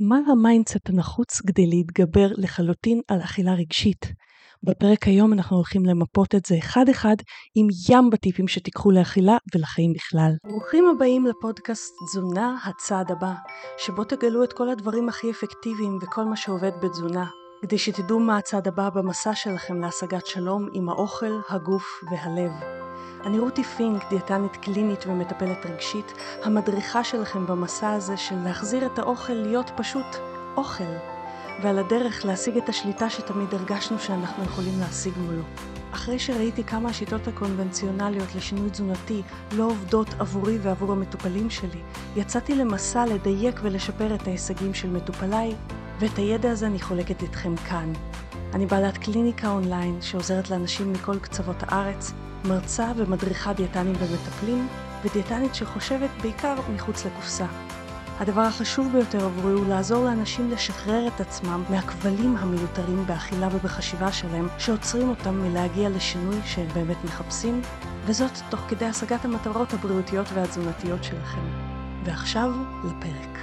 מה ה mindset הנחוץ כדי להתגבר לחלוטין על אכילה רגשית? בפרק היום אנחנו הולכים למפות את זה אחד-אחד עם ים טיפים שתיקחו לאכילה ולחיים בכלל. ברוכים הבאים לפודקאסט תזונה הצעד הבא, שבו תגלו את כל הדברים הכי אפקטיביים וכל מה שעובד בתזונה, כדי שתדעו מה הצעד הבא במסע שלכם להשגת שלום עם האוכל, הגוף והלב. אני רותי פינק, דיאטנית קלינית ומטפלת רגשית, המדריכה שלכם במסע הזה של להחזיר את האוכל להיות פשוט אוכל, ועל הדרך להשיג את השליטה שתמיד הרגשנו שאנחנו יכולים להשיג מולו. אחרי שראיתי כמה השיטות הקונבנציונליות לשינוי תזונתי לא עובדות עבורי ועבור המטופלים שלי, יצאתי למסע לדייק ולשפר את ההישגים של מטופליי, ואת הידע הזה אני חולקת איתכם כאן. אני בעלת קליניקה אונליין שעוזרת לאנשים מכל קצוות הארץ, מרצה ומדריכה דיאטנים ומטפלים, ודיאטנית שחושבת בעיקר מחוץ לקופסה. הדבר החשוב ביותר עבורי הוא לעזור לאנשים לשחרר את עצמם מהכבלים המיותרים באכילה ובחשיבה שלהם, שעוצרים אותם מלהגיע לשינוי שהם באמת מחפשים, וזאת תוך כדי השגת המטרות הבריאותיות והתזונתיות שלכם. ועכשיו לפרק.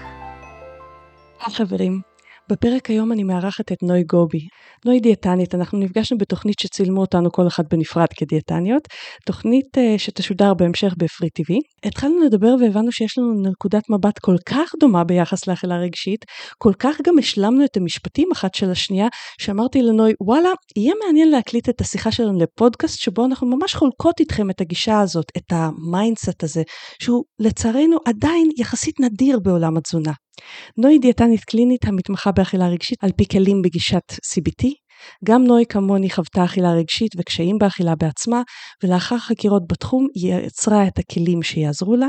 חברים, בפרק היום אני מארחת את נוי גובי. נוי דיאטנית, אנחנו נפגשנו בתוכנית שצילמו אותנו כל אחת בנפרד כדיאטניות, תוכנית אה, שתשודר בהמשך ב Free TV. התחלנו לדבר והבנו שיש לנו נקודת מבט כל כך דומה ביחס לאכילה רגשית, כל כך גם השלמנו את המשפטים אחת של השנייה, שאמרתי לנוי, וואלה, יהיה מעניין להקליט את השיחה שלנו לפודקאסט שבו אנחנו ממש חולקות איתכם את הגישה הזאת, את ה mindset הזה, שהוא לצערנו עדיין יחסית נדיר בעולם התזונה. נוי דיאטנית קלינית המתמחה באכילה רגשית על פי כלים בגישת CBT. גם נוי כמוני חוותה אכילה רגשית וקשיים באכילה בעצמה, ולאחר חקירות בתחום היא יצרה את הכלים שיעזרו לה,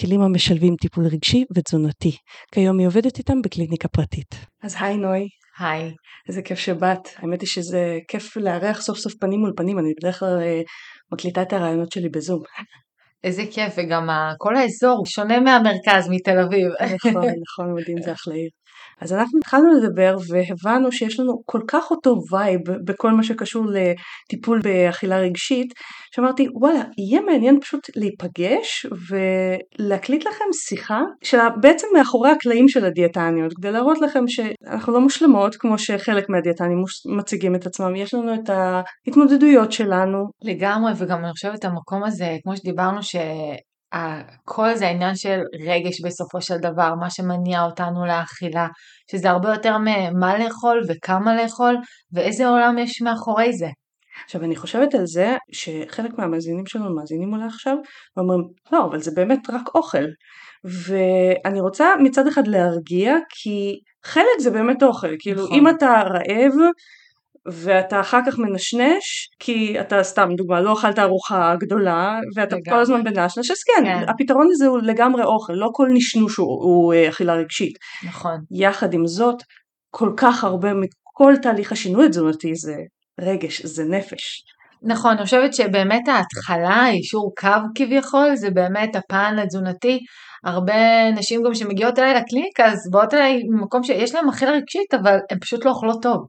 כלים המשלבים טיפול רגשי ותזונתי. כיום היא עובדת איתם בקליניקה פרטית. אז היי נוי. היי. איזה כיף שבאת. האמת היא שזה כיף לארח סוף סוף פנים מול פנים, אני בדרך כלל אה, מקליטה את הרעיונות שלי בזום. איזה כיף, וגם כל האזור שונה מהמרכז, מתל אביב. נכון, נכון, מדהים, זה אחלה עיר. אז אנחנו התחלנו לדבר והבנו שיש לנו כל כך אותו vibe בכל מה שקשור לטיפול באכילה רגשית, שאמרתי וואלה, יהיה מעניין פשוט להיפגש ולהקליט לכם שיחה של בעצם מאחורי הקלעים של הדיאטניות, כדי להראות לכם שאנחנו לא מושלמות כמו שחלק מהדיאטנים מציגים את עצמם, יש לנו את ההתמודדויות שלנו. לגמרי, וגם אני חושבת המקום הזה, כמו שדיברנו, ש... כל זה העניין של רגש בסופו של דבר, מה שמניע אותנו לאכילה, שזה הרבה יותר ממה לאכול וכמה לאכול ואיזה עולם יש מאחורי זה. עכשיו אני חושבת על זה שחלק מהמאזינים שלנו מאזינים אולי עכשיו ואומרים לא אבל זה באמת רק אוכל ואני רוצה מצד אחד להרגיע כי חלק זה באמת אוכל כאילו נכון. אם אתה רעב ואתה אחר כך מנשנש כי אתה סתם דוגמה לא אכלת ארוחה גדולה ואתה לגמרי. כל הזמן בנשנש אז כן, כן הפתרון הזה הוא לגמרי אוכל לא כל נשנוש הוא, הוא אה, אכילה רגשית. נכון. יחד עם זאת כל כך הרבה מכל תהליך השינוי התזונתי זה רגש זה נפש. נכון, אני חושבת שבאמת ההתחלה, אישור קו כביכול, זה באמת הפן התזונתי. הרבה נשים גם שמגיעות אליי לקליניקה, אז באות אליי ממקום שיש להן אכילה רגשית, אבל הן פשוט לא אוכלות טוב.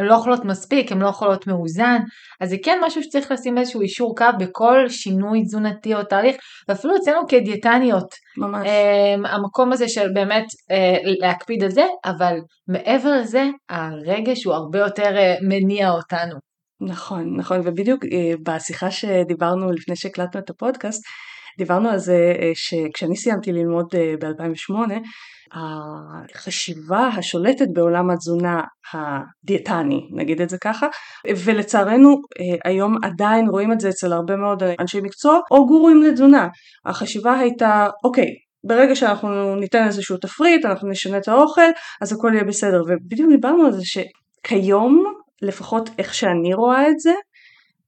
הן לא אוכלות מספיק, הן לא אוכלות מאוזן, אז זה כן משהו שצריך לשים איזשהו אישור קו בכל שינוי תזונתי או תהליך, ואפילו אצלנו כדיאטניות. ממש. Um, המקום הזה של באמת uh, להקפיד על זה, אבל מעבר לזה, הרגש הוא הרבה יותר uh, מניע אותנו. נכון, נכון, ובדיוק uh, בשיחה שדיברנו לפני שהקלטנו את הפודקאסט, דיברנו על זה שכשאני סיימתי ללמוד uh, ב-2008, החשיבה השולטת בעולם התזונה הדיאטני, נגיד את זה ככה, ולצערנו אה, היום עדיין רואים את זה אצל הרבה מאוד אנשי מקצוע או גורואים לתזונה. החשיבה הייתה, אוקיי, ברגע שאנחנו ניתן איזשהו תפריט, אנחנו נשנה את האוכל, אז הכל יהיה בסדר. ובדיוק דיברנו על זה שכיום, לפחות איך שאני רואה את זה,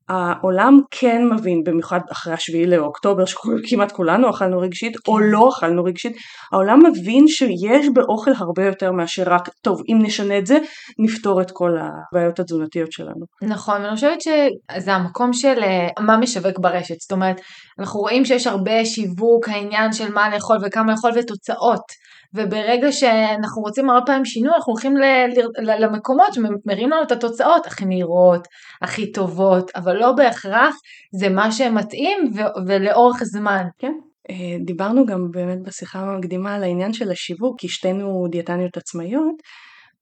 העולם כן מבין, במיוחד אחרי השביעי לאוקטובר שכמעט כולנו אכלנו רגשית או כן. לא אכלנו רגשית, העולם מבין שיש באוכל הרבה יותר מאשר רק, טוב אם נשנה את זה נפתור את כל הבעיות התזונתיות שלנו. נכון, ואני חושבת שזה המקום של אה, מה משווק ברשת, זאת אומרת אנחנו רואים שיש הרבה שיווק, העניין של מה לאכול וכמה לאכול ותוצאות. וברגע שאנחנו רוצים הרבה פעמים שינוי, אנחנו הולכים למקומות שמראים לנו את התוצאות הכי מהירות, הכי טובות, אבל לא בהכרח זה מה שמתאים ולאורך זמן. כן. אה, דיברנו גם באמת בשיחה המקדימה על העניין של השיווק, כי שתינו דיאטניות עצמאיות,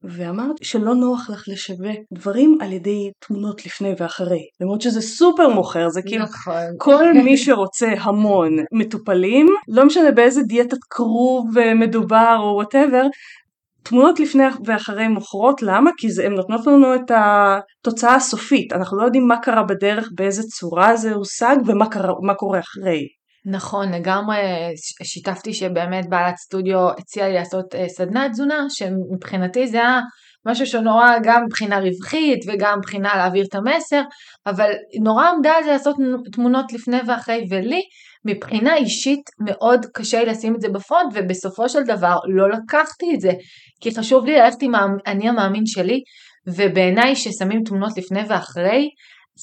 ואמרת שלא נוח לך לשווק דברים על ידי תמונות לפני ואחרי, למרות שזה סופר מוכר, זה כאילו נכון. כל מי שרוצה המון מטופלים, לא משנה באיזה דיאטת כרוב אה, מדובר או whatever, תמונות לפני ואחרי מוכרות, למה? כי זה, הן נותנות לנו את התוצאה הסופית, אנחנו לא יודעים מה קרה בדרך, באיזה צורה זה הושג ומה קרה, קורה אחרי. נכון, לגמרי שיתפתי שבאמת בעלת סטודיו הציעה לי לעשות אה, סדנת תזונה, שמבחינתי זה היה משהו שנורא גם מבחינה רווחית וגם מבחינה להעביר את המסר, אבל נורא עמדה על זה לעשות תמונות לפני ואחרי, ולי מבחינה אישית מאוד קשה לי לשים את זה בפרונט, ובסופו של דבר לא לקחתי את זה, כי חשוב לי ללכת עם האני המאמין שלי, ובעיניי ששמים תמונות לפני ואחרי,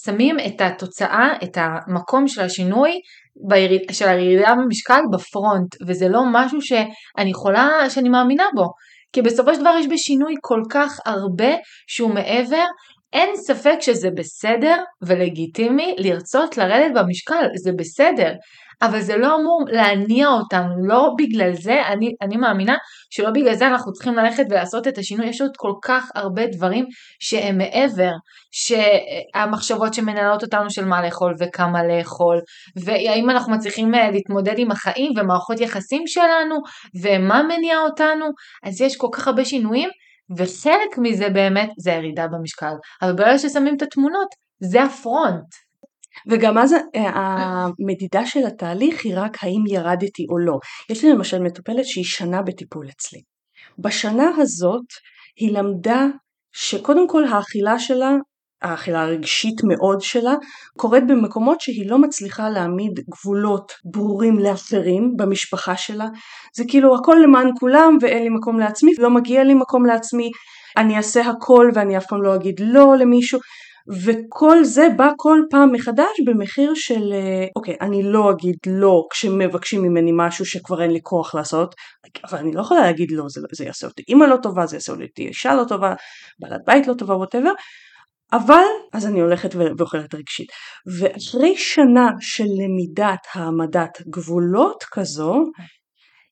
שמים את התוצאה, את המקום של השינוי ביריד, של הירידה במשקל בפרונט, וזה לא משהו שאני יכולה, שאני מאמינה בו. כי בסופו של דבר יש בשינוי כל כך הרבה שהוא מעבר, אין ספק שזה בסדר ולגיטימי לרצות לרדת במשקל, זה בסדר. אבל זה לא אמור להניע אותנו, לא בגלל זה, אני, אני מאמינה שלא בגלל זה אנחנו צריכים ללכת ולעשות את השינוי, יש עוד כל כך הרבה דברים שהם מעבר, שהמחשבות שמנהלות אותנו של מה לאכול וכמה לאכול, והאם אנחנו מצליחים אה, להתמודד עם החיים ומערכות יחסים שלנו, ומה מניע אותנו, אז יש כל כך הרבה שינויים, וחלק מזה באמת זה הירידה במשקל, אבל ברגע ששמים את התמונות, זה הפרונט. וגם אז אה, המדידה של התהליך היא רק האם ירדתי או לא. יש לי למשל מטופלת שהיא שנה בטיפול אצלי. בשנה הזאת היא למדה שקודם כל האכילה שלה, האכילה הרגשית מאוד שלה, קורית במקומות שהיא לא מצליחה להעמיד גבולות ברורים לאחרים במשפחה שלה. זה כאילו הכל למען כולם ואין לי מקום לעצמי, לא מגיע לי מקום לעצמי, אני אעשה הכל ואני אף פעם לא אגיד לא למישהו. וכל זה בא כל פעם מחדש במחיר של אה, אוקיי אני לא אגיד לא כשמבקשים ממני משהו שכבר אין לי כוח לעשות אבל אני לא יכולה להגיד לא זה, זה יעשה אותי אימא לא טובה זה יעשה אותי אישה לא טובה בעלת בית לא טובה ווטאבר אבל אז אני הולכת ואוכלת רגשית. ואחרי שנה של למידת העמדת גבולות כזו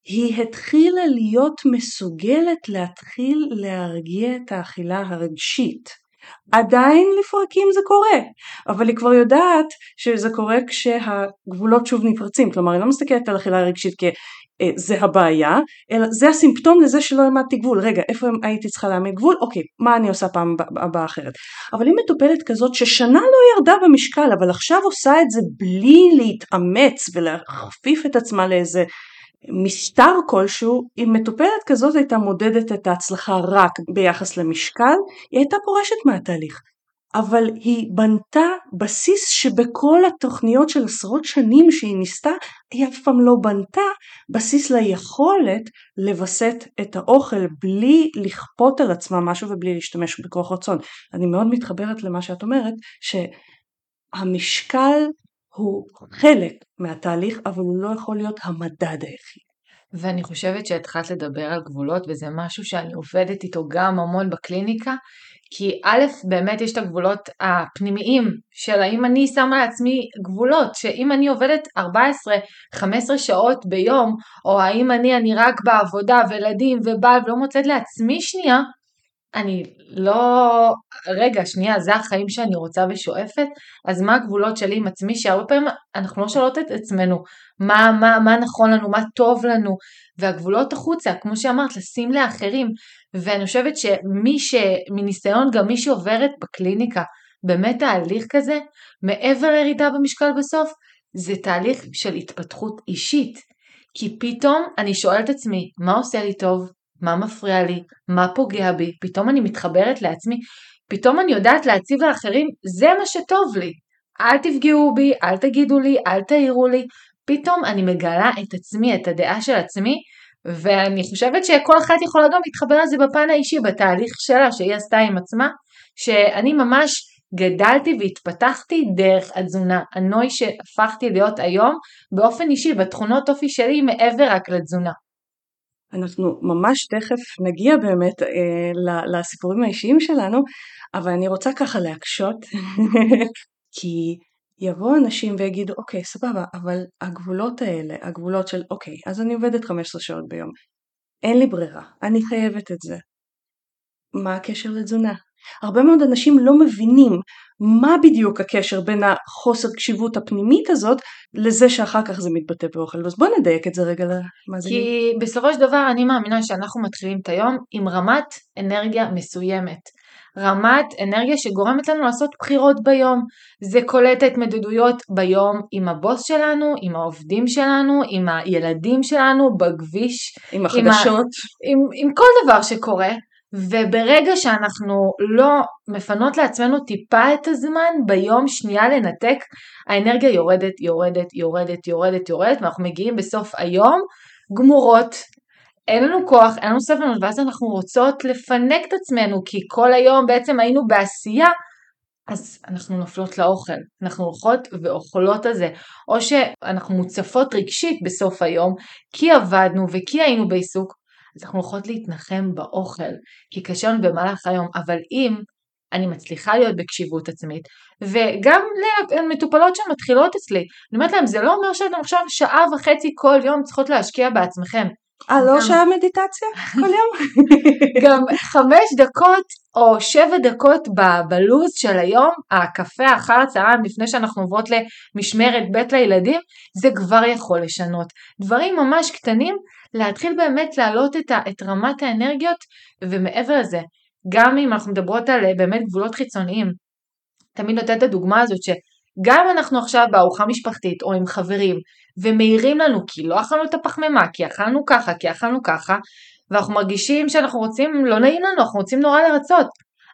היא התחילה להיות מסוגלת להתחיל להרגיע את האכילה הרגשית עדיין לפרקים זה קורה, אבל היא כבר יודעת שזה קורה כשהגבולות שוב נפרצים, כלומר היא לא מסתכלת על אכילה רגשית כזה אה, הבעיה, אלא זה הסימפטום לזה שלא העמדתי גבול, רגע איפה הייתי צריכה להעמיד גבול, אוקיי, מה אני עושה פעם הבאה אחרת. אבל אם מטופלת כזאת ששנה לא ירדה במשקל, אבל עכשיו עושה את זה בלי להתאמץ ולהכפיף את עצמה לאיזה משטר כלשהו, אם מטופלת כזאת הייתה מודדת את ההצלחה רק ביחס למשקל, היא הייתה פורשת מהתהליך. אבל היא בנתה בסיס שבכל התוכניות של עשרות שנים שהיא ניסתה, היא אף פעם לא בנתה בסיס ליכולת לווסת את האוכל בלי לכפות על עצמה משהו ובלי להשתמש בכוח רצון. אני מאוד מתחברת למה שאת אומרת, שהמשקל הוא חלק מהתהליך, אבל הוא לא יכול להיות המדד היחיד. ואני חושבת שהתחלת לדבר על גבולות, וזה משהו שאני עובדת איתו גם המון בקליניקה, כי א', באמת יש את הגבולות הפנימיים של האם אני שמה לעצמי גבולות, שאם אני עובדת 14-15 שעות ביום, או האם אני, אני רק בעבודה וילדים ובעל ולא מוצאת לעצמי שנייה, אני לא, רגע, שנייה, זה החיים שאני רוצה ושואפת, אז מה הגבולות שלי עם עצמי, שהרבה פעמים אנחנו לא שואלות את עצמנו מה, מה, מה נכון לנו, מה טוב לנו, והגבולות החוצה, כמו שאמרת, לשים לאחרים, ואני חושבת שמי ש... מניסיון, גם מי שעוברת בקליניקה, באמת תהליך כזה, מעבר לירידה במשקל בסוף, זה תהליך של התפתחות אישית. כי פתאום אני שואלת עצמי, מה עושה לי טוב? מה מפריע לי, מה פוגע בי, פתאום אני מתחברת לעצמי, פתאום אני יודעת להציב לאחרים, זה מה שטוב לי. אל תפגעו בי, אל תגידו לי, אל תעירו לי. פתאום אני מגלה את עצמי, את הדעה של עצמי, ואני חושבת שכל אחת יכולה גם להתחבר לזה בפן האישי, בתהליך שלה שהיא עשתה עם עצמה, שאני ממש גדלתי והתפתחתי דרך התזונה. הנוי שהפכתי להיות היום באופן אישי, בתכונות אופי שלי מעבר רק לתזונה. אנחנו ממש תכף נגיע באמת אה, לסיפורים האישיים שלנו, אבל אני רוצה ככה להקשות, כי יבואו אנשים ויגידו, אוקיי, סבבה, אבל הגבולות האלה, הגבולות של, אוקיי, אז אני עובדת 15 שעות ביום, אין לי ברירה, אני חייבת את זה. מה הקשר לתזונה? הרבה מאוד אנשים לא מבינים מה בדיוק הקשר בין החוסר קשיבות הפנימית הזאת לזה שאחר כך זה מתבטא באוכל. אז בוא נדייק את זה רגע למאזינים. כי בסופו של דבר אני מאמינה שאנחנו מתחילים את היום עם רמת אנרגיה מסוימת. רמת אנרגיה שגורמת לנו לעשות בחירות ביום. זה קולט ההתמודדויות ביום עם הבוס שלנו, עם העובדים שלנו, עם הילדים שלנו, בכביש. עם החדשות. עם, עם, עם כל דבר שקורה. וברגע שאנחנו לא מפנות לעצמנו טיפה את הזמן ביום שנייה לנתק, האנרגיה יורדת, יורדת, יורדת, יורדת, יורדת, ואנחנו מגיעים בסוף היום גמורות, אין לנו כוח, אין לנו סבלנות, ואז אנחנו רוצות לפנק את עצמנו, כי כל היום בעצם היינו בעשייה, אז אנחנו נופלות לאוכל, אנחנו הולכות ואוכלות על זה, או שאנחנו מוצפות רגשית בסוף היום, כי עבדנו וכי היינו בעיסוק, אז אנחנו הולכות להתנחם באוכל, כי קשה לנו במהלך היום, אבל אם אני מצליחה להיות בקשיבות עצמית, וגם למטופלות שמתחילות אצלי, אני אומרת להם, זה לא אומר שאתם עכשיו שעה וחצי כל יום צריכות להשקיע בעצמכם. אה, לא שעה מדיטציה כל יום? גם חמש דקות או שבע דקות בלוז של היום, הקפה אחר הצהריים לפני שאנחנו עוברות למשמרת ב' לילדים, זה כבר יכול לשנות. דברים ממש קטנים להתחיל באמת להעלות את, ה, את רמת האנרגיות, ומעבר לזה, גם אם אנחנו מדברות על אה, באמת גבולות חיצוניים, תמיד נותנת את הדוגמה הזאת שגם אנחנו עכשיו בארוחה משפחתית או עם חברים ומעירים לנו כי לא אכלנו את הפחמימה, כי אכלנו ככה, כי אכלנו ככה, ואנחנו מרגישים שאנחנו רוצים, לא נעים לנו, אנחנו רוצים נורא לרצות.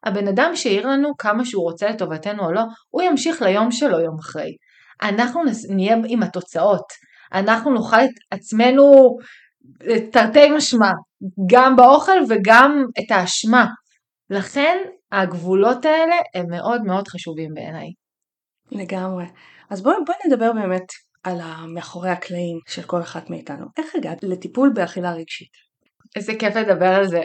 הבן אדם שהעיר לנו כמה שהוא רוצה לטובתנו או לא, הוא ימשיך ליום שלו יום אחרי. אנחנו נהיה עם התוצאות. אנחנו נאכל את עצמנו תרתי משמע, גם באוכל וגם את האשמה. לכן הגבולות האלה הם מאוד מאוד חשובים בעיניי. לגמרי. אז בואי בוא נדבר באמת על המאחורי הקלעים של כל אחת מאיתנו. איך הגעת לטיפול באכילה רגשית? איזה כיף לדבר על זה.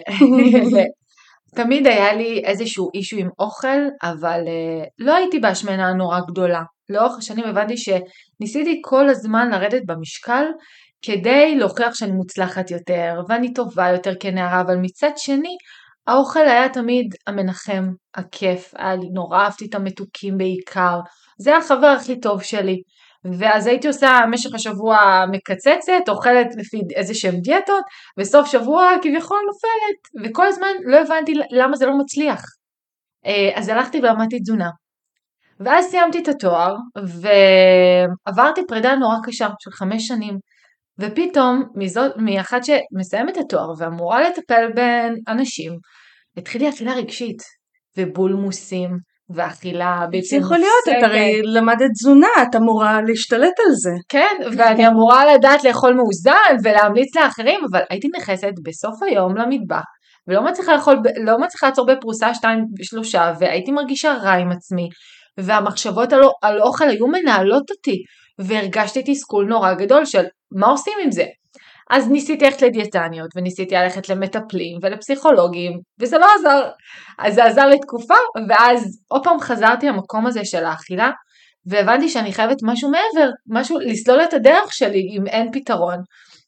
תמיד היה לי איזשהו אישו עם אוכל, אבל uh, לא הייתי בהשמנה נורא גדולה. לאורך השנים הבנתי שניסיתי כל הזמן לרדת במשקל כדי להוכיח שאני מוצלחת יותר ואני טובה יותר כנערה, אבל מצד שני האוכל היה תמיד המנחם, הכיף, היה לי נורא אהבתי את המתוקים בעיקר, זה החבר הכי טוב שלי. ואז הייתי עושה במשך השבוע מקצצת, אוכלת לפי איזה שהם דיאטות, וסוף שבוע כביכול נופלת, וכל הזמן לא הבנתי למה זה לא מצליח. אה, אז הלכתי ולמדתי תזונה. ואז סיימתי את התואר, ועברתי פרידה נורא קשה של חמש שנים. ופתאום מזאת, מאחת שמסיימת את התואר ואמורה לטפל באנשים, התחיל לי רגשית ובולמוסים ואכילה בלתי מופסקת. יכול להיות, את הרי למדת תזונה, את אמורה להשתלט על זה. כן, ואני אמורה לדעת לאכול מאוזן ולהמליץ לאחרים, אבל הייתי נכנסת בסוף היום למטבח ולא מצליחה לאכול, לא מצליחה לעצור בפרוסה שתיים שלושה והייתי מרגישה רע עם עצמי והמחשבות על, על אוכל היו מנהלות אותי והרגשתי תסכול נורא גדול של מה עושים עם זה? אז ניסיתי ללכת לדיאטניות וניסיתי ללכת למטפלים ולפסיכולוגים וזה לא עזר. אז זה עזר לתקופה ואז עוד פעם חזרתי למקום הזה של האכילה והבנתי שאני חייבת משהו מעבר, משהו לסלול את הדרך שלי אם אין פתרון.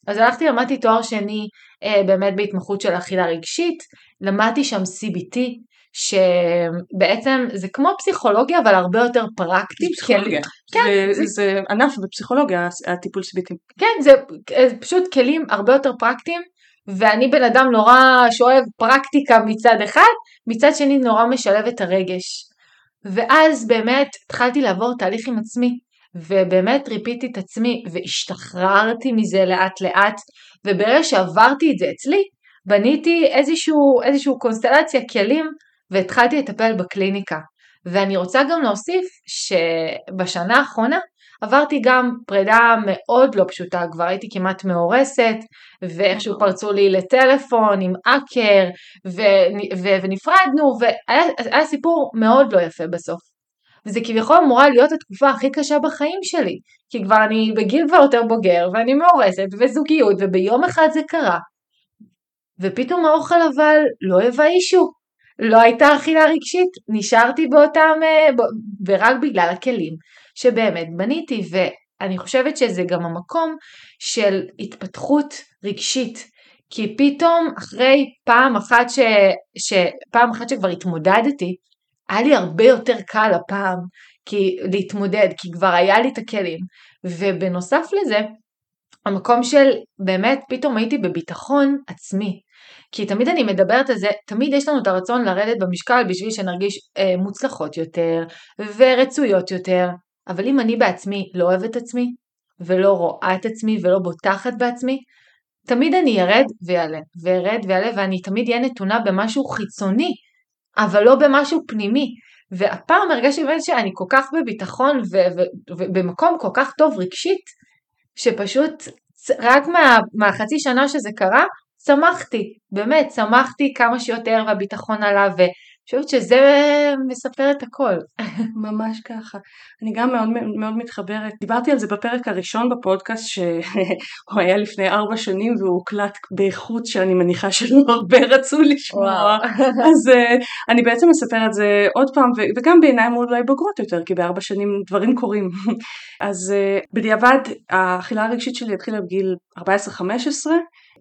אז הלכתי למדתי תואר שני אה, באמת בהתמחות של אכילה רגשית, למדתי שם CBT שבעצם זה כמו פסיכולוגיה אבל הרבה יותר פרקטי. פסיכולוגיה. כן. זה, זה ענף בפסיכולוגיה הטיפול סביתי. כן זה פשוט כלים הרבה יותר פרקטיים ואני בן אדם נורא שאוהב פרקטיקה מצד אחד מצד שני נורא משלב את הרגש. ואז באמת התחלתי לעבור תהליך עם עצמי ובאמת ריפיתי את עצמי והשתחררתי מזה לאט לאט וברגע שעברתי את זה אצלי בניתי איזשהו, איזשהו קונסטלציה כלים והתחלתי לטפל בקליניקה. ואני רוצה גם להוסיף שבשנה האחרונה עברתי גם פרידה מאוד לא פשוטה, כבר הייתי כמעט מאורסת, ואיכשהו פרצו לי לטלפון עם אקר, ו- ו- ונפרדנו, והיה סיפור מאוד לא יפה בסוף. וזה כביכול אמורה להיות התקופה הכי קשה בחיים שלי, כי כבר אני בגיל כבר יותר בוגר, ואני מאורסת, וזוגיות, וביום אחד זה קרה. ופתאום האוכל אבל לא הבאישו, לא הייתה אכילה רגשית, נשארתי באותם, אה, ורק בגלל הכלים שבאמת בניתי, ואני חושבת שזה גם המקום של התפתחות רגשית. כי פתאום אחרי פעם אחת, ש, ש, פעם אחת שכבר התמודדתי, היה לי הרבה יותר קל הפעם כי, להתמודד, כי כבר היה לי את הכלים. ובנוסף לזה, המקום של באמת פתאום הייתי בביטחון עצמי. כי תמיד אני מדברת על זה, תמיד יש לנו את הרצון לרדת במשקל בשביל שנרגיש אה, מוצלחות יותר ורצויות יותר, אבל אם אני בעצמי לא אוהבת עצמי ולא רואה את עצמי ולא בוטחת בעצמי, תמיד אני ארד ויעלה, וארד ויעלה ואני תמיד אהיה נתונה במשהו חיצוני, אבל לא במשהו פנימי. והפעם הרגשתי באמת שאני כל כך בביטחון ובמקום כל כך טוב רגשית, שפשוט רק מה, מהחצי שנה שזה קרה, שמחתי, באמת, שמחתי כמה שיותר והביטחון עלה, חושבת שזה מספר את הכל. ממש ככה. אני גם מאוד מאוד מתחברת. דיברתי על זה בפרק הראשון בפודקאסט שהוא היה לפני ארבע שנים והוא הוקלט באיכות שאני מניחה שלא הרבה רצו לשמוע. אז uh, אני בעצם מספר את זה עוד פעם וגם בעיניים אולי בוגרות יותר כי בארבע שנים דברים קורים. אז uh, בדיעבד האכילה הרגשית שלי התחילה בגיל 14-15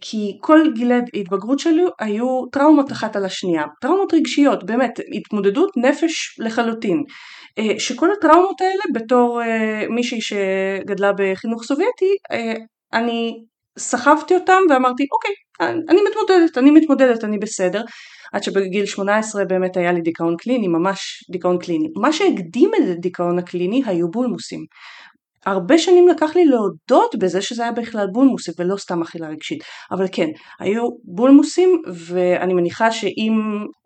כי כל גילי ההתבגרות שלי היו טראומות אחת על השנייה, טראומות רגשיות, באמת, התמודדות נפש לחלוטין. אה, שכל הטראומות האלה בתור אה, מישהי שגדלה בחינוך סובייטי, אה, אני סחבתי אותם ואמרתי אוקיי, אני מתמודדת, אני מתמודדת, אני בסדר. עד שבגיל 18 באמת היה לי דיכאון קליני, ממש דיכאון קליני. מה שהקדים את הדיכאון הקליני היו בולמוסים. הרבה שנים לקח לי להודות בזה שזה היה בכלל בולמוסים ולא סתם אכילה רגשית. אבל כן היו בולמוסים ואני מניחה שאם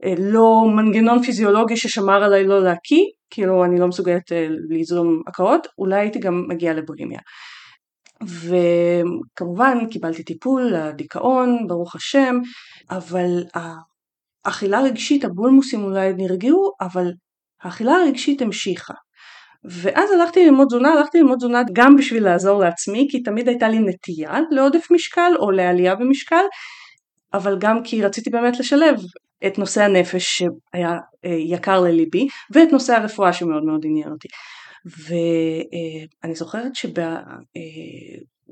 אה, לא מנגנון פיזיולוגי ששמר עליי לא להקיא כאילו אני לא מסוגלת אה, ליזום הקאות אולי הייתי גם מגיעה לבולימיה. וכמובן קיבלתי טיפול לדיכאון ברוך השם אבל האכילה הרגשית הבולמוסים אולי נרגעו אבל האכילה הרגשית המשיכה ואז הלכתי ללמוד תזונה, הלכתי ללמוד תזונה גם בשביל לעזור לעצמי, כי תמיד הייתה לי נטייה לעודף משקל או לעלייה במשקל, אבל גם כי רציתי באמת לשלב את נושא הנפש שהיה אה, יקר לליבי, ואת נושא הרפואה שמאוד מאוד עניין אותי. ואני זוכרת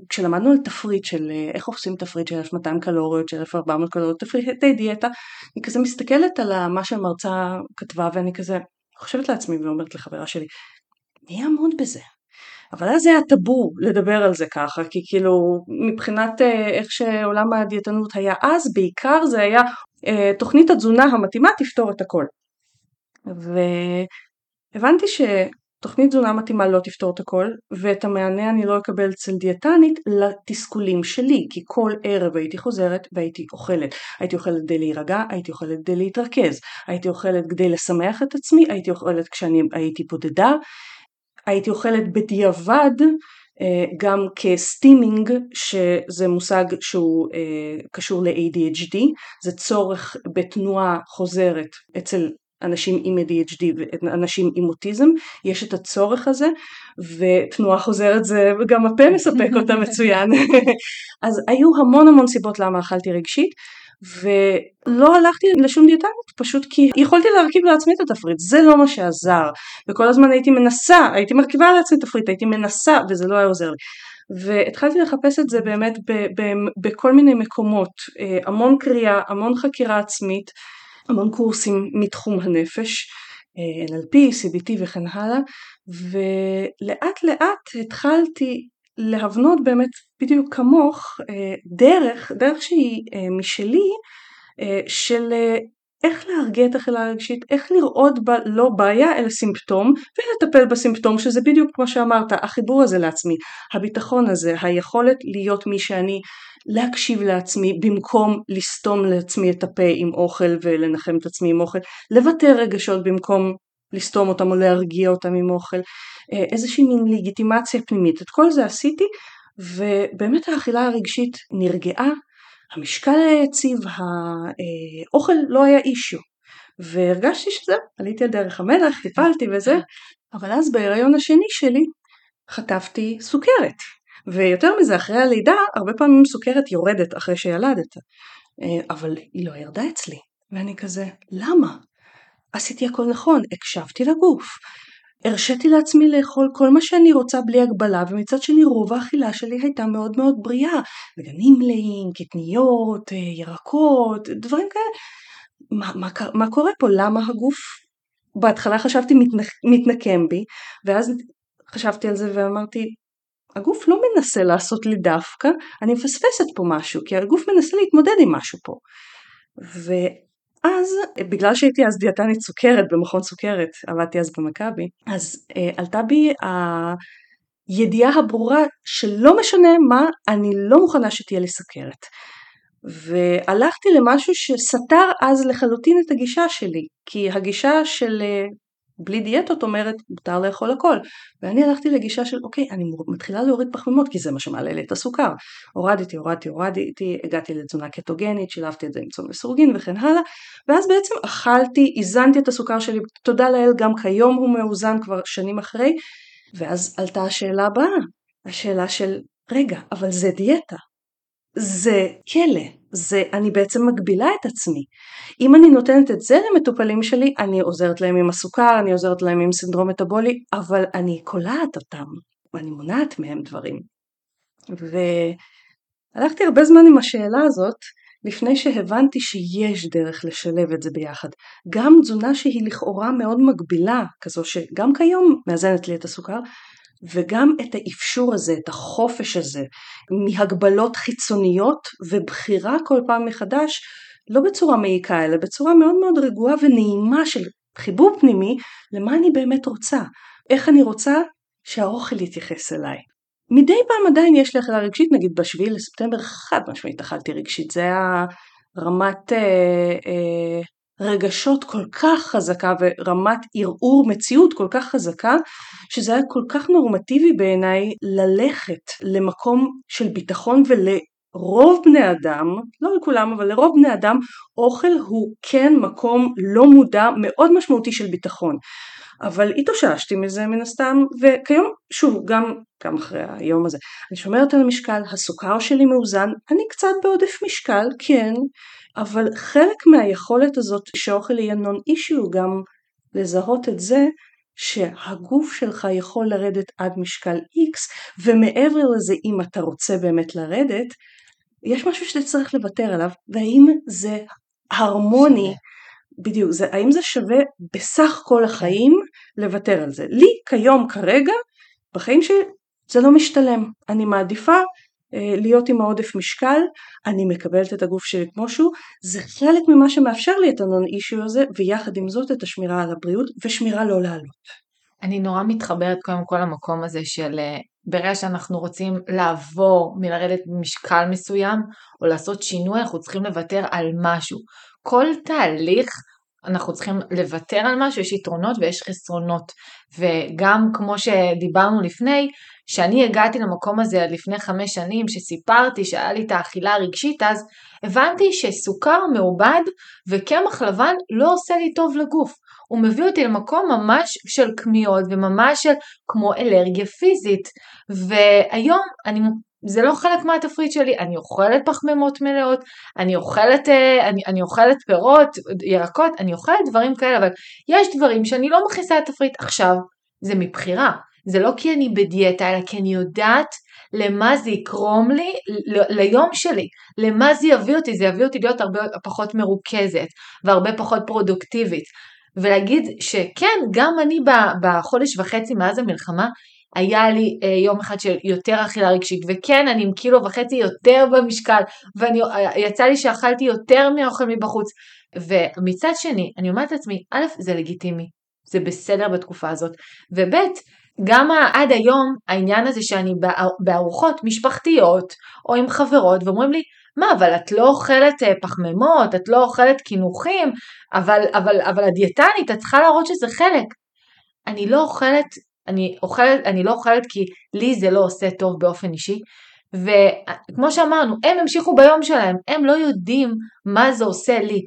שכשלמדנו אה, על תפריט של אה, איך עושים תפריט של 1200 קלוריות, של 1400 קלוריות, תפריטי דיאטה, אני כזה מסתכלת על מה שהמרצה כתבה ואני כזה חושבת לעצמי ואומרת לחברה שלי, יעמוד בזה? אבל אז היה טאבו לדבר על זה ככה, כי כאילו מבחינת אה, איך שעולם הדיאטנות היה אז, בעיקר זה היה אה, תוכנית התזונה המתאימה תפתור את הכל. והבנתי שתוכנית תזונה מתאימה לא תפתור את הכל, ואת המענה אני לא אקבל אצל דיאטנית לתסכולים שלי, כי כל ערב הייתי חוזרת והייתי אוכלת. הייתי אוכלת כדי להירגע, הייתי אוכלת כדי להתרכז, הייתי אוכלת כדי לשמח את עצמי, הייתי אוכלת כשאני הייתי בודדה, הייתי אוכלת בדיעבד אה, גם כסטימינג שזה מושג שהוא אה, קשור ל-ADHD זה צורך בתנועה חוזרת אצל אנשים עם ADHD ואנשים עם אוטיזם. יש את הצורך הזה ותנועה חוזרת זה גם הפה מספק אותה מצוין. אז היו המון המון סיבות למה אכלתי רגשית ולא הלכתי לשום דיאטנית פשוט כי יכולתי להרכיב לעצמי את התפריט זה לא מה שעזר. וכל הזמן הייתי מנסה הייתי מרכיבה לעצמי תפריט הייתי מנסה וזה לא היה עוזר לי. והתחלתי לחפש את זה באמת ב- ב- בכל מיני מקומות אה, המון קריאה המון חקירה עצמית המון קורסים מתחום הנפש אה, NLP, CBT וכן הלאה ולאט לאט התחלתי להבנות באמת בדיוק כמוך אה, דרך, דרך שהיא אה, משלי אה, של איך להרגיע את החילה הרגשית, איך לראות בה לא בעיה אלא סימפטום ולטפל בסימפטום שזה בדיוק כמו שאמרת החיבור הזה לעצמי, הביטחון הזה, היכולת להיות מי שאני, להקשיב לעצמי במקום לסתום לעצמי את הפה עם אוכל ולנחם את עצמי עם אוכל, לוותר רגשות במקום לסתום אותם או להרגיע אותם עם אוכל, אה, איזושהי מין לגיטימציה פנימית. את כל זה עשיתי ובאמת האכילה הרגשית נרגעה, המשקל היה יציב, האוכל לא היה אישיו. והרגשתי שזהו, עליתי על דרך המלך, טיפלתי וזה, אבל אז בהיריון השני שלי חטפתי סוכרת. ויותר מזה, אחרי הלידה, הרבה פעמים סוכרת יורדת אחרי שילדת. אה, אבל היא לא ירדה אצלי. ואני כזה, למה? עשיתי הכל נכון, הקשבתי לגוף. הרשיתי לעצמי לאכול כל מה שאני רוצה בלי הגבלה, ומצד שני רוב האכילה שלי הייתה מאוד מאוד בריאה. וגנים מלאים, קטניות, ירקות, דברים כאלה. מה, מה, מה קורה פה? למה הגוף בהתחלה חשבתי מתנק, מתנקם בי, ואז חשבתי על זה ואמרתי, הגוף לא מנסה לעשות לי דווקא, אני מפספסת פה משהו, כי הגוף מנסה להתמודד עם משהו פה. ואז, בגלל שהייתי אז דיאטנית סוכרת במכון סוכרת, עבדתי אז במכבי, אז אה, עלתה בי הידיעה הברורה שלא משנה מה, אני לא מוכנה שתהיה לי סוכרת. והלכתי למשהו שסתר אז לחלוטין את הגישה שלי, כי הגישה של אה, בלי דיאטות אומרת מותר לאכול הכל, ואני הלכתי לגישה של אוקיי אני מתחילה להוריד פחמימות כי זה מה שמעלה לי את הסוכר, הורדתי הורדתי הורדתי, הגעתי לתזונה קטוגנית, שילבתי את זה עם צום לסורגין וכן הלאה, ואז בעצם אכלתי, איזנתי את הסוכר שלי, תודה לאל גם כיום הוא מאוזן כבר שנים אחרי, ואז עלתה השאלה הבאה, השאלה של רגע אבל זה דיאטה, זה כלא, זה אני בעצם מגבילה את עצמי. אם אני נותנת את זה למטופלים שלי, אני עוזרת להם עם הסוכר, אני עוזרת להם עם סינדרום מטבולי, אבל אני קולעת אותם, ואני מונעת מהם דברים. והלכתי הרבה זמן עם השאלה הזאת, לפני שהבנתי שיש דרך לשלב את זה ביחד. גם תזונה שהיא לכאורה מאוד מגבילה, כזו שגם כיום מאזנת לי את הסוכר, וגם את האפשור הזה, את החופש הזה, מהגבלות חיצוניות ובחירה כל פעם מחדש, לא בצורה מעיקה, אלא בצורה מאוד מאוד רגועה ונעימה של חיבור פנימי למה אני באמת רוצה, איך אני רוצה שהאוכל יתייחס אליי. מדי פעם עדיין יש לי אכילה רגשית, נגיד בשביעי לספטמבר חד משמעית אכלתי רגשית, זה היה רמת אה, אה, רגשות כל כך חזקה ורמת ערעור מציאות כל כך חזקה שזה היה כל כך נורמטיבי בעיניי ללכת למקום של ביטחון ולרוב בני אדם, לא לכולם אבל לרוב בני אדם, אוכל הוא כן מקום לא מודע מאוד משמעותי של ביטחון. אבל התאוששתי מזה מן הסתם וכיום שוב גם גם אחרי היום הזה אני שומרת על המשקל הסוכר שלי מאוזן אני קצת בעודף משקל כן אבל חלק מהיכולת הזאת שאוכל יהיה נון אישיו גם לזהות את זה שהגוף שלך יכול לרדת עד משקל X ומעבר לזה אם אתה רוצה באמת לרדת יש משהו שאתה צריך לוותר עליו והאם זה הרמוני בדיוק, זה, האם זה שווה בסך כל החיים לוותר על זה? לי כיום כרגע בחיים שלי זה לא משתלם, אני מעדיפה להיות עם העודף משקל, אני מקבלת את הגוף שלי כמו שהוא, זה חלק ממה שמאפשר לי את הנון אישיו הזה, ויחד עם זאת את השמירה על הבריאות ושמירה לא לעלות. אני נורא מתחברת קודם כל למקום הזה של אה, ברגע שאנחנו רוצים לעבור מלרדת במשקל מסוים או לעשות שינוי אנחנו צריכים לוותר על משהו. כל תהליך אנחנו צריכים לוותר על משהו, יש יתרונות ויש חסרונות. וגם כמו שדיברנו לפני, שאני הגעתי למקום הזה עד לפני חמש שנים, שסיפרתי שהיה לי את האכילה הרגשית אז, הבנתי שסוכר מעובד וקמח לבן לא עושה לי טוב לגוף. הוא מביא אותי למקום ממש של כמיות וממש של כמו אלרגיה פיזית. והיום אני זה לא חלק מהתפריט שלי, אני אוכלת פחמימות מלאות, אני אוכלת, אה, אני, אני אוכלת פירות, ירקות, אני אוכלת דברים כאלה, אבל יש דברים שאני לא מכניסה לתפריט עכשיו, זה מבחירה, זה לא כי אני בדיאטה, אלא כי אני יודעת למה זה יקרום לי ליום שלי, למה זה יביא אותי, זה יביא אותי להיות הרבה פחות מרוכזת והרבה פחות פרודוקטיבית. ולהגיד שכן, גם אני בחודש וחצי מאז המלחמה היה לי אה, יום אחד של יותר אכילה רגשית, וכן, אני עם קילו וחצי יותר במשקל, ויצא לי שאכלתי יותר מאוכל מבחוץ. ומצד שני, אני אומרת לעצמי, א', זה לגיטימי, זה בסדר בתקופה הזאת, וב', גם עד היום העניין הזה שאני בארוחות משפחתיות או עם חברות ואומרים לי מה אבל את לא אוכלת אה, פחמימות את לא אוכלת קינוחים אבל אבל אבל הדיאטנית את צריכה להראות שזה חלק אני לא אוכלת אני, אוכלת, אני לא אוכלת כי לי זה לא עושה טוב באופן אישי. וכמו שאמרנו, הם המשיכו ביום שלהם, הם לא יודעים מה זה עושה לי.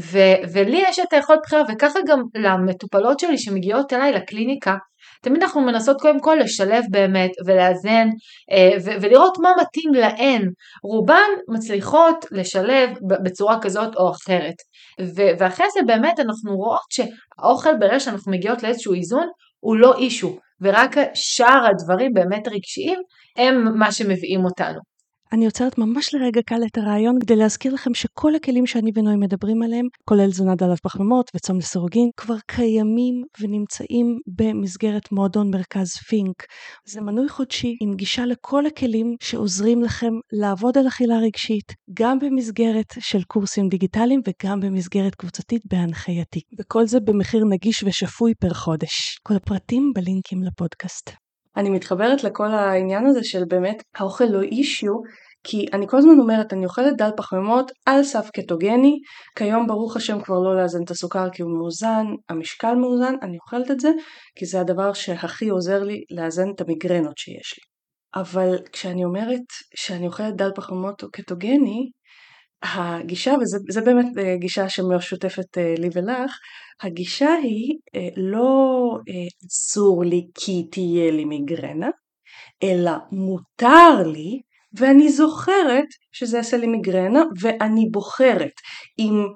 ו- ולי יש את היכולת בחירה, וככה גם למטופלות שלי שמגיעות אליי לקליניקה, תמיד אנחנו מנסות קודם כל לשלב באמת ולאזן אה, ולראות מה מתאים להן. רובן מצליחות לשלב בצורה כזאת או אחרת. ואחרי זה באמת אנחנו רואות שהאוכל ברגע שאנחנו מגיעות לאיזשהו איזון הוא לא אישו, ורק שאר הדברים באמת רגשיים הם מה שמביאים אותנו. אני עוצרת ממש לרגע קל את הרעיון כדי להזכיר לכם שכל הכלים שאני ונוי מדברים עליהם, כולל תזונה דלת פחמימות וצום לסירוגין, כבר קיימים ונמצאים במסגרת מועדון מרכז פינק. זה מנוי חודשי עם גישה לכל הכלים שעוזרים לכם לעבוד על אכילה רגשית, גם במסגרת של קורסים דיגיטליים וגם במסגרת קבוצתית בהנחייתי. וכל זה במחיר נגיש ושפוי פר חודש. כל הפרטים בלינקים לפודקאסט. אני מתחברת לכל העניין הזה של באמת האוכל לא אישיו, כי אני כל הזמן אומרת, אני אוכלת דל פחמימות על סף קטוגני, כיום ברוך השם כבר לא לאזן את הסוכר כי הוא מאוזן, המשקל מאוזן, אני אוכלת את זה כי זה הדבר שהכי עוזר לי לאזן את המיגרנות שיש לי. אבל כשאני אומרת שאני אוכלת דל פחמימות או קטוגני, הגישה, וזה באמת אה, גישה שמשותפת אה, לי ולך, הגישה היא אה, לא אסור לי כי תהיה לי מיגרנה, אלא מותר לי ואני זוכרת שזה יעשה לי מיגרנה ואני בוחרת אם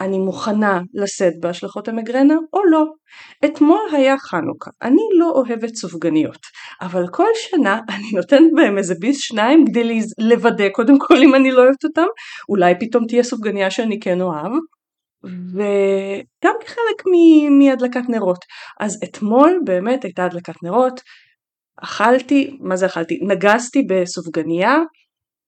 אני מוכנה לשאת בהשלכות המיגרנה או לא. אתמול היה חנוכה, אני לא אוהבת סופגניות, אבל כל שנה אני נותנת בהם איזה ביס שניים כדי לוודא קודם כל אם אני לא אוהבת אותם, אולי פתאום תהיה סופגניה שאני כן אוהב, וגם כחלק מהדלקת נרות. אז אתמול באמת הייתה הדלקת נרות, אכלתי, מה זה אכלתי? נגסתי בסופגניה,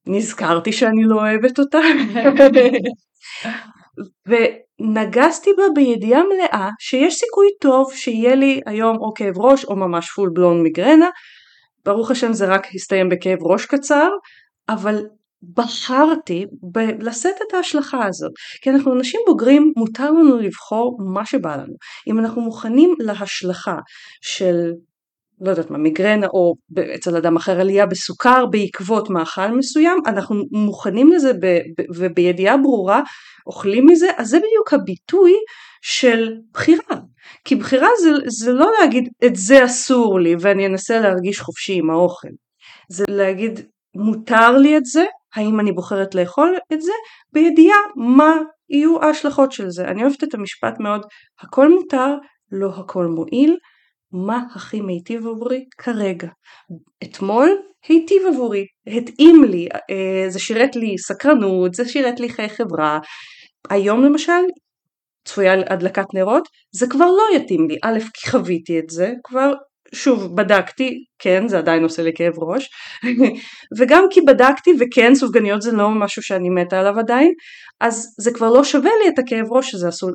נזכרתי שאני לא אוהבת אותה, ונגסתי בה בידיעה מלאה שיש סיכוי טוב שיהיה לי היום או כאב ראש או ממש פול בלון מיגרנה, ברוך השם זה רק הסתיים בכאב ראש קצר, אבל בחרתי ב- לשאת את ההשלכה הזאת, כי אנחנו אנשים בוגרים, מותר לנו לבחור מה שבא לנו. אם אנחנו מוכנים להשלכה של לא יודעת מה, מיגרנה או אצל אדם אחר עלייה בסוכר בעקבות מאכל מסוים, אנחנו מוכנים לזה ב, ב, ובידיעה ברורה אוכלים מזה, אז זה בדיוק הביטוי של בחירה. כי בחירה זה, זה לא להגיד את זה אסור לי ואני אנסה להרגיש חופשי עם האוכל. זה להגיד מותר לי את זה, האם אני בוחרת לאכול את זה, בידיעה מה יהיו ההשלכות של זה. אני אוהבת את המשפט מאוד, הכל מותר, לא הכל מועיל, מה הכי מיטיב עבורי כרגע. אתמול היטיב עבורי, התאים לי, אה, זה שירת לי סקרנות, זה שירת לי חיי חברה. היום למשל צפויה הדלקת נרות, זה כבר לא יתאים לי, א' כי חוויתי את זה, כבר שוב בדקתי, כן זה עדיין עושה לי כאב ראש, וגם כי בדקתי וכן סופגניות זה לא משהו שאני מתה עליו עדיין, אז זה כבר לא שווה לי את הכאב ראש שזה אסור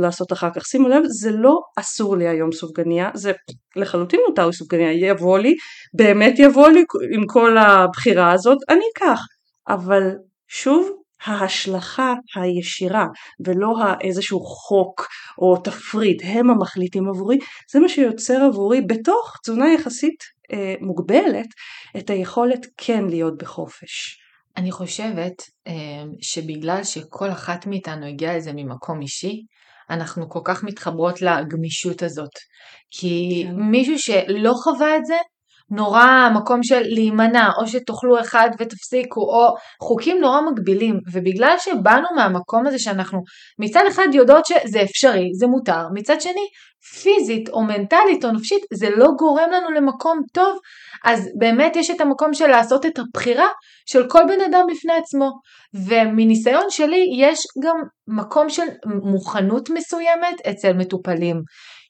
לעשות אחר כך. שימו לב, זה לא אסור לי היום סופגניה, זה לחלוטין מותר לי סופגניה, יבוא לי, באמת יבוא לי עם כל הבחירה הזאת, אני אקח. אבל שוב, ההשלכה הישירה ולא איזשהו חוק או תפריט הם המחליטים עבורי זה מה שיוצר עבורי בתוך תזונה יחסית אה, מוגבלת את היכולת כן להיות בחופש. אני חושבת אה, שבגלל שכל אחת מאיתנו הגיעה לזה ממקום אישי אנחנו כל כך מתחברות לגמישות הזאת כי כן. מישהו שלא חווה את זה נורא מקום של להימנע, או שתאכלו אחד ותפסיקו, או חוקים נורא מגבילים, ובגלל שבאנו מהמקום הזה שאנחנו מצד אחד יודעות שזה אפשרי, זה מותר, מצד שני פיזית או מנטלית או נפשית זה לא גורם לנו למקום טוב, אז באמת יש את המקום של לעשות את הבחירה של כל בן אדם בפני עצמו, ומניסיון שלי יש גם מקום של מוכנות מסוימת אצל מטופלים,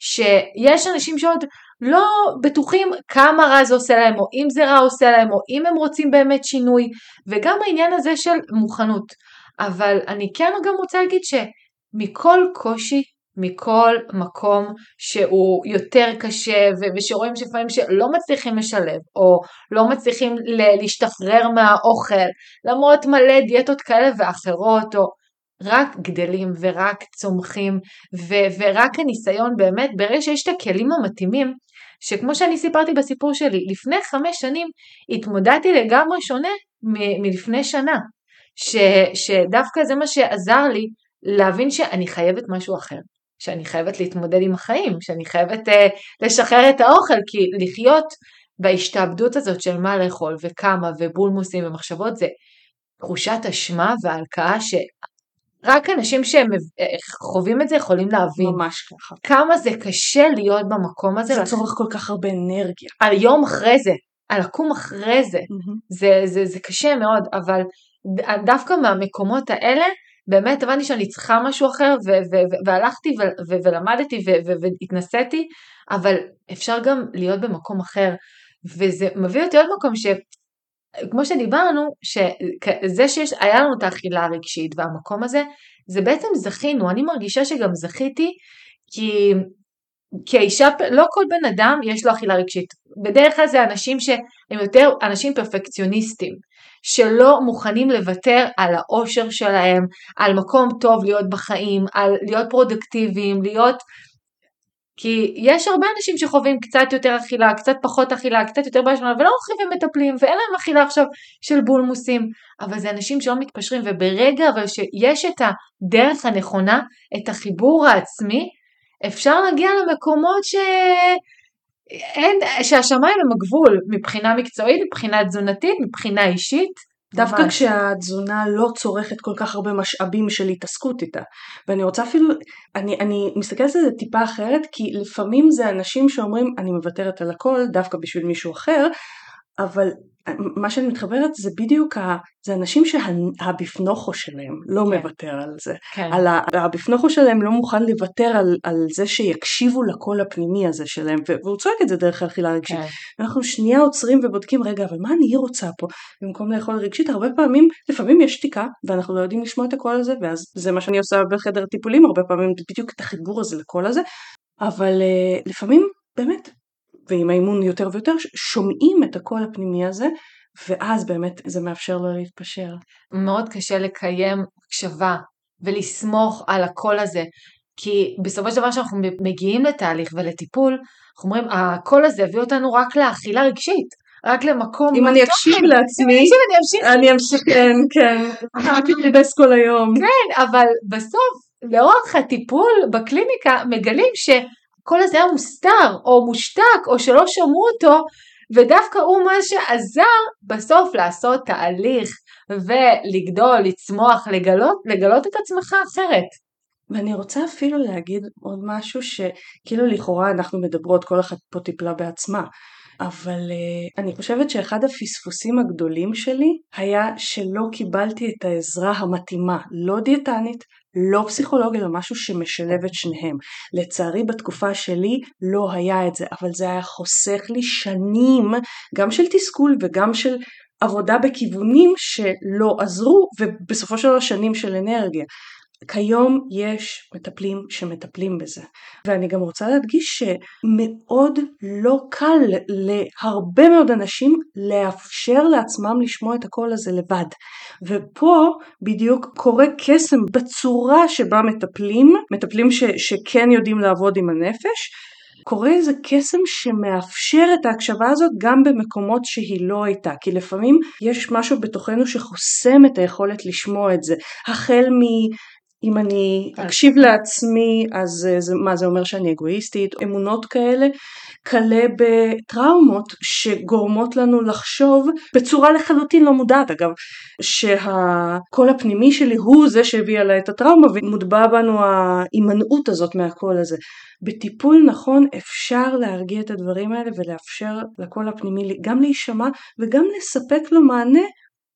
שיש אנשים שעוד לא בטוחים כמה רע זה עושה להם, או אם זה רע עושה להם, או אם הם רוצים באמת שינוי, וגם העניין הזה של מוכנות. אבל אני כן גם רוצה להגיד שמכל קושי, מכל מקום שהוא יותר קשה ושרואים שפעמים שלא מצליחים לשלב או לא מצליחים להשתחרר מהאוכל למרות מלא דיאטות כאלה ואחרות או רק גדלים ורק צומחים ו- ורק הניסיון באמת ברגע שיש את הכלים המתאימים שכמו שאני סיפרתי בסיפור שלי, לפני חמש שנים התמודדתי לגמרי שונה מ- מלפני שנה. ש- שדווקא זה מה שעזר לי להבין שאני חייבת משהו אחר. שאני חייבת להתמודד עם החיים, שאני חייבת uh, לשחרר את האוכל, כי לחיות בהשתעבדות הזאת של מה לאכול וכמה ובולמוסים ומחשבות זה תחושת אשמה והלקאה שרק אנשים שהם אה, חווים את זה יכולים להבין. ממש ככה. כמה זה קשה להיות במקום הזה. זה צורך כל כך הרבה אנרגיה. על יום אחרי זה, על לקום אחרי זה. Mm-hmm. זה, זה, זה קשה מאוד, אבל דווקא מהמקומות האלה, באמת הבנתי שאני צריכה משהו אחר, ו- ו- ו- והלכתי ו- ו- ולמדתי והתנסיתי, אבל אפשר גם להיות במקום אחר. וזה מביא אותי עוד מקום ש... כמו שדיברנו, שזה שהיה לנו את האכילה הרגשית והמקום הזה, זה בעצם זכינו, אני מרגישה שגם זכיתי, כי, האישה, לא כל בן אדם יש לו אכילה רגשית. בדרך כלל זה אנשים שהם יותר אנשים פרפקציוניסטים, שלא מוכנים לוותר על האושר שלהם, על מקום טוב להיות בחיים, על להיות פרודקטיביים, להיות כי יש הרבה אנשים שחווים קצת יותר אכילה, קצת פחות אכילה, קצת יותר בהשמנה, ולא הולכים ומטפלים, ואין להם אכילה עכשיו של בולמוסים, אבל זה אנשים שלא מתפשרים, וברגע אבל שיש את הדרך הנכונה, את החיבור העצמי, אפשר להגיע למקומות ש... אין, שהשמיים הם הגבול מבחינה מקצועית, מבחינה תזונתית, מבחינה אישית, דווקא ממש. כשהתזונה לא צורכת כל כך הרבה משאבים של התעסקות איתה. ואני רוצה אפילו, אני, אני מסתכלת על זה טיפה אחרת, כי לפעמים זה אנשים שאומרים אני מוותרת על הכל דווקא בשביל מישהו אחר, אבל מה שאני מתחברת זה בדיוק, ה, זה אנשים שהביפנוכו שלהם לא כן. מוותר על זה. כן. על הביפנוכו שלהם לא מוכן לוותר על, על זה שיקשיבו לקול הפנימי הזה שלהם, והוא צועק את זה דרך האכילה הרגשית. כן. אנחנו שנייה עוצרים ובודקים, רגע, אבל מה אני רוצה פה? במקום לאכול רגשית, הרבה פעמים, לפעמים יש שתיקה, ואנחנו לא יודעים לשמוע את הקול הזה, ואז זה מה שאני עושה בחדר טיפולים, הרבה פעמים בדיוק את החיבור הזה לקול הזה, אבל uh, לפעמים באמת ועם האימון יותר ויותר שומעים את הקול הפנימי הזה ואז באמת זה מאפשר לו להתפשר. מאוד קשה לקיים הקשבה ולסמוך על הקול הזה כי בסופו של דבר כשאנחנו מגיעים לתהליך ולטיפול אנחנו אומרים הקול הזה הביא אותנו רק לאכילה רגשית רק למקום אם אני אקשיב לעצמי אני אמשיך כן כן. רק להתייבס כל היום. כן אבל בסוף לאורך הטיפול בקליניקה מגלים ש... הקול הזה היה מוסתר או מושתק או שלא שמעו אותו ודווקא הוא מה שעזר בסוף לעשות תהליך ולגדול, לצמוח, לגלות, לגלות את עצמך אחרת. ואני רוצה אפילו להגיד עוד משהו שכאילו לכאורה אנחנו מדברות כל אחת פה טיפלה בעצמה אבל uh, אני חושבת שאחד הפספוסים הגדולים שלי היה שלא קיבלתי את העזרה המתאימה, לא דיאטנית, לא פסיכולוג אלא משהו שמשלב את שניהם. לצערי בתקופה שלי לא היה את זה, אבל זה היה חוסך לי שנים גם של תסכול וגם של עבודה בכיוונים שלא עזרו ובסופו של דבר שנים של אנרגיה. כיום יש מטפלים שמטפלים בזה. ואני גם רוצה להדגיש שמאוד לא קל להרבה מאוד אנשים לאפשר לעצמם לשמוע את הקול הזה לבד. ופה בדיוק קורה קסם בצורה שבה מטפלים, מטפלים ש, שכן יודעים לעבוד עם הנפש קורה איזה קסם שמאפשר את ההקשבה הזאת גם במקומות שהיא לא הייתה. כי לפעמים יש משהו בתוכנו שחוסם את היכולת לשמוע את זה. החל אם אני. אקשיב לעצמי אז זה, מה זה אומר שאני אגואיסטית, אמונות כאלה, כלה בטראומות שגורמות לנו לחשוב בצורה לחלוטין לא מודעת אגב, שהקול הפנימי שלי הוא זה שהביא עליי את הטראומה ומוטבע בנו ההימנעות הזאת מהקול הזה. בטיפול נכון אפשר להרגיע את הדברים האלה ולאפשר לקול הפנימי גם להישמע וגם לספק לו מענה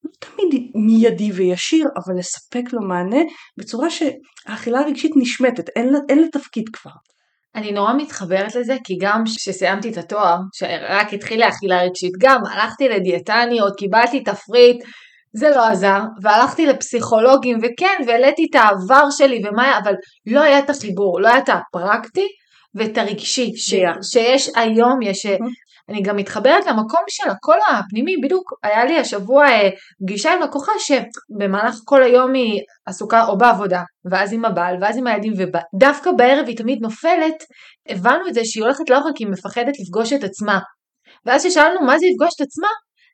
לא תמיד מיידי וישיר, אבל לספק לו מענה בצורה שהאכילה הרגשית נשמטת, אין לה, אין לה תפקיד כבר. אני נורא מתחברת לזה, כי גם כשסיימתי את התואר, שרק התחילה אכילה רגשית, גם הלכתי לדיאטניות, קיבלתי תפריט, זה לא עזר, והלכתי לפסיכולוגים, וכן, והעליתי את העבר שלי ומה, אבל לא היה את החיבור, לא היה את הפרקטי ואת הרגשי, ש, שיש היום, יש אני גם מתחברת למקום של הקול הפנימי, בדיוק היה לי השבוע אה, פגישה עם לקוחה שבמהלך כל היום היא עסוקה או בעבודה, ואז עם הבעל, ואז עם הילדים, ודווקא בערב היא תמיד נופלת, הבנו את זה שהיא הולכת לאוכל כי היא מפחדת לפגוש את עצמה. ואז כששאלנו מה זה לפגוש את עצמה,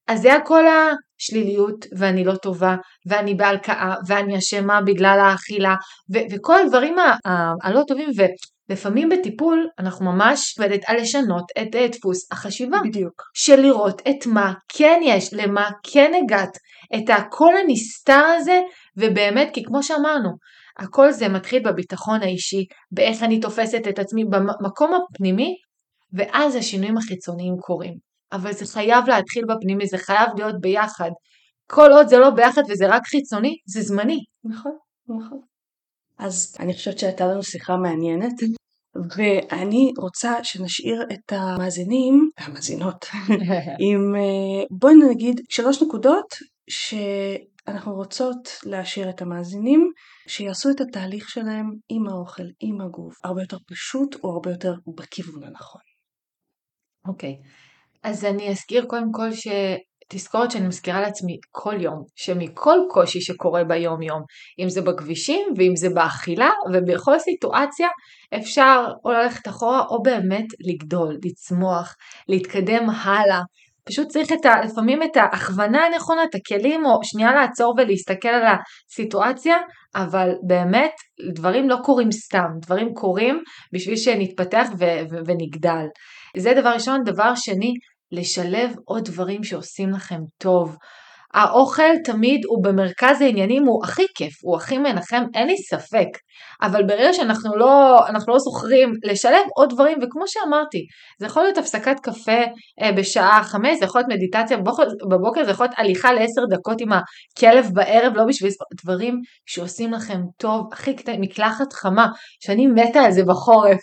אז זה היה כל ה... שליליות ואני לא טובה ואני בהלקאה ואני אשמה בגלל האכילה ו- וכל הדברים הלא טובים ולפעמים בטיפול אנחנו ממש עובדת על לשנות את דפוס החשיבה. בדיוק. של לראות את מה כן יש, למה כן הגעת, את הקול הנסתר הזה ובאמת כי כמו שאמרנו הכל זה מתחיל בביטחון האישי, באיך אני תופסת את עצמי, במקום הפנימי, ואז השינויים החיצוניים קורים. אבל זה חייב להתחיל בפנימי, זה חייב להיות ביחד. כל עוד זה לא ביחד וזה רק חיצוני, זה זמני. נכון, נכון. אז אני חושבת שהייתה לנו שיחה מעניינת, ואני רוצה שנשאיר את המאזינים, המאזינות, עם אה, בואי נגיד שלוש נקודות שאנחנו רוצות להשאיר את המאזינים שיעשו את התהליך שלהם עם האוכל, עם הגוף, הרבה יותר פשוט או הרבה יותר בכיוון הנכון. אוקיי, okay. אז אני אזכיר קודם כל שתזכורת שאני מזכירה לעצמי כל יום, שמכל קושי שקורה ביום יום, אם זה בכבישים ואם זה באכילה ובכל סיטואציה אפשר או ללכת אחורה או באמת לגדול, לצמוח, להתקדם הלאה, פשוט צריך את ה, לפעמים את ההכוונה הנכונה, את הכלים, או שנייה לעצור ולהסתכל על הסיטואציה, אבל באמת דברים לא קורים סתם, דברים קורים בשביל שנתפתח ו- ו- ונגדל. זה דבר ראשון. דבר שני, לשלב עוד דברים שעושים לכם טוב. האוכל תמיד הוא במרכז העניינים, הוא הכי כיף, הוא הכי מנחם, אין לי ספק. אבל ברגע שאנחנו לא, לא זוכרים לשלב עוד דברים, וכמו שאמרתי, זה יכול להיות הפסקת קפה אה, בשעה חמש, זה יכול להיות מדיטציה בבוקר, זה יכול להיות הליכה לעשר דקות עם הכלב בערב, לא בשביל דברים שעושים לכם טוב, הכי קטן, מקלחת חמה, שאני מתה על זה בחורף.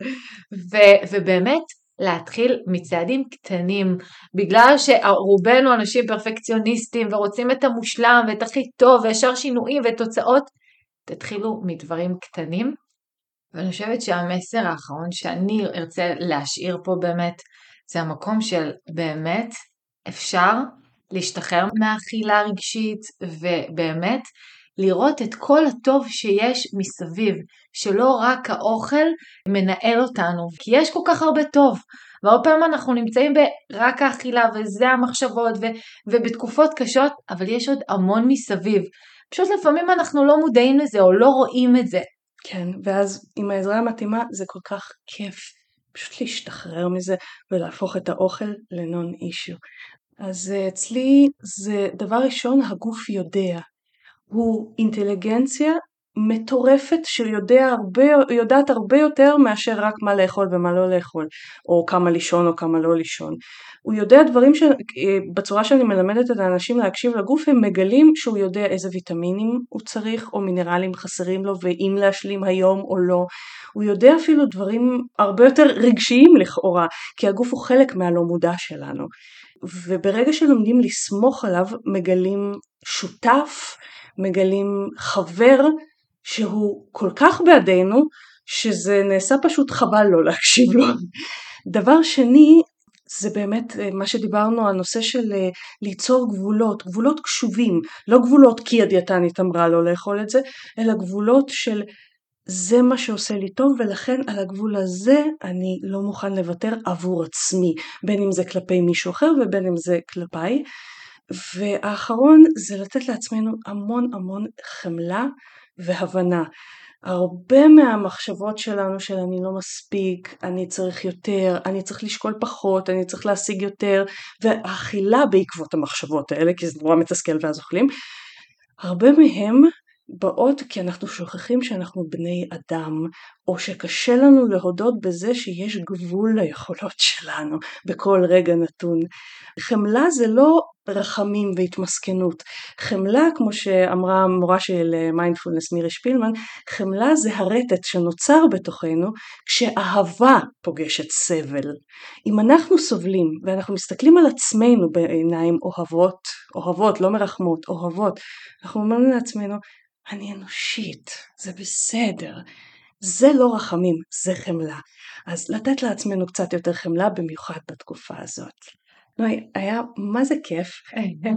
ו, ובאמת, להתחיל מצעדים קטנים, בגלל שרובנו אנשים פרפקציוניסטים ורוצים את המושלם ואת הכי טוב וישר שינויים ותוצאות, תתחילו מדברים קטנים. ואני חושבת שהמסר האחרון שאני ארצה להשאיר פה באמת, זה המקום של באמת אפשר להשתחרר מהאכילה הרגשית ובאמת לראות את כל הטוב שיש מסביב, שלא רק האוכל מנהל אותנו, כי יש כל כך הרבה טוב. והרבה פעמים אנחנו נמצאים ברק האכילה וזה המחשבות ו- ובתקופות קשות, אבל יש עוד המון מסביב. פשוט לפעמים אנחנו לא מודעים לזה או לא רואים את זה. כן, ואז עם העזרה המתאימה זה כל כך כיף פשוט להשתחרר מזה ולהפוך את האוכל לנון אישו. אז אה, אצלי זה דבר ראשון הגוף יודע, הוא אינטליגנציה מטורפת שיודעת הרבה, הרבה יותר מאשר רק מה לאכול ומה לא לאכול, או כמה לישון או כמה לא לישון. הוא יודע דברים שבצורה שאני מלמדת את האנשים להקשיב לגוף הם מגלים שהוא יודע איזה ויטמינים הוא צריך או מינרלים חסרים לו ואם להשלים היום או לא. הוא יודע אפילו דברים הרבה יותר רגשיים לכאורה, כי הגוף הוא חלק מהלא מודע שלנו. וברגע שלומדים לסמוך עליו מגלים שותף מגלים חבר שהוא כל כך בעדינו שזה נעשה פשוט חבל לא להקשיב לו. דבר שני זה באמת אה, מה שדיברנו הנושא של אה, ליצור גבולות, גבולות קשובים, לא גבולות כי הדיאטנית אמרה לא לאכול את זה, אלא גבולות של זה מה שעושה לי טוב ולכן על הגבול הזה אני לא מוכן לוותר עבור עצמי, בין אם זה כלפי מישהו אחר ובין אם זה כלפיי. והאחרון זה לתת לעצמנו המון המון חמלה והבנה. הרבה מהמחשבות שלנו של אני לא מספיק, אני צריך יותר, אני צריך לשקול פחות, אני צריך להשיג יותר, והאכילה בעקבות המחשבות האלה, כי זה נורא מתסכל ואז אוכלים, הרבה מהם באות כי אנחנו שוכחים שאנחנו בני אדם, או שקשה לנו להודות בזה שיש גבול ליכולות שלנו בכל רגע נתון. חמלה זה לא רחמים והתמסכנות. חמלה, כמו שאמרה המורה של מיינדפולנס מירי שפילמן, חמלה זה הרטט שנוצר בתוכנו כשאהבה פוגשת סבל. אם אנחנו סובלים ואנחנו מסתכלים על עצמנו בעיניים אוהבות, אוהבות, לא מרחמות, אוהבות, אנחנו אומרים לעצמנו, אני אנושית, זה בסדר. זה לא רחמים, זה חמלה. אז לתת לעצמנו קצת יותר חמלה, במיוחד בתקופה הזאת. נוי, היה מה זה כיף.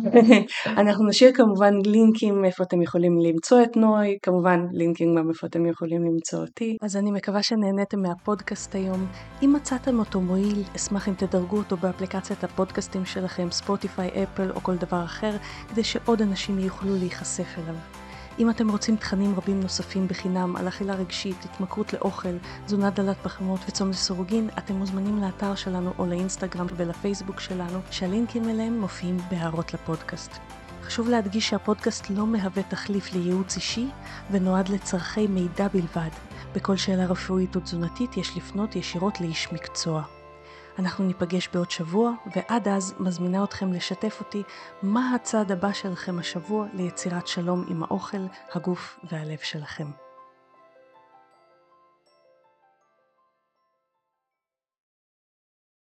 אנחנו נשאיר כמובן לינקים איפה אתם יכולים למצוא את נוי, כמובן לינקים גם איפה אתם יכולים למצוא אותי. אז אני מקווה שנהניתם מהפודקאסט היום. אם מצאתם אותו מועיל, אשמח אם תדרגו אותו באפליקציית הפודקאסטים שלכם, ספוטיפיי, אפל או כל דבר אחר, כדי שעוד אנשים יוכלו להיחשף אליו. אם אתם רוצים תכנים רבים נוספים בחינם על אכילה רגשית, התמכרות לאוכל, תזונה דלת פחמות וצום לסורוגין, אתם מוזמנים לאתר שלנו או לאינסטגרם ולפייסבוק שלנו, שהלינקים אליהם מופיעים בהערות לפודקאסט. חשוב להדגיש שהפודקאסט לא מהווה תחליף לייעוץ אישי ונועד לצורכי מידע בלבד. בכל שאלה רפואית או תזונתית יש לפנות ישירות לאיש מקצוע. אנחנו ניפגש בעוד שבוע, ועד אז מזמינה אתכם לשתף אותי מה הצעד הבא שלכם השבוע ליצירת שלום עם האוכל, הגוף והלב שלכם.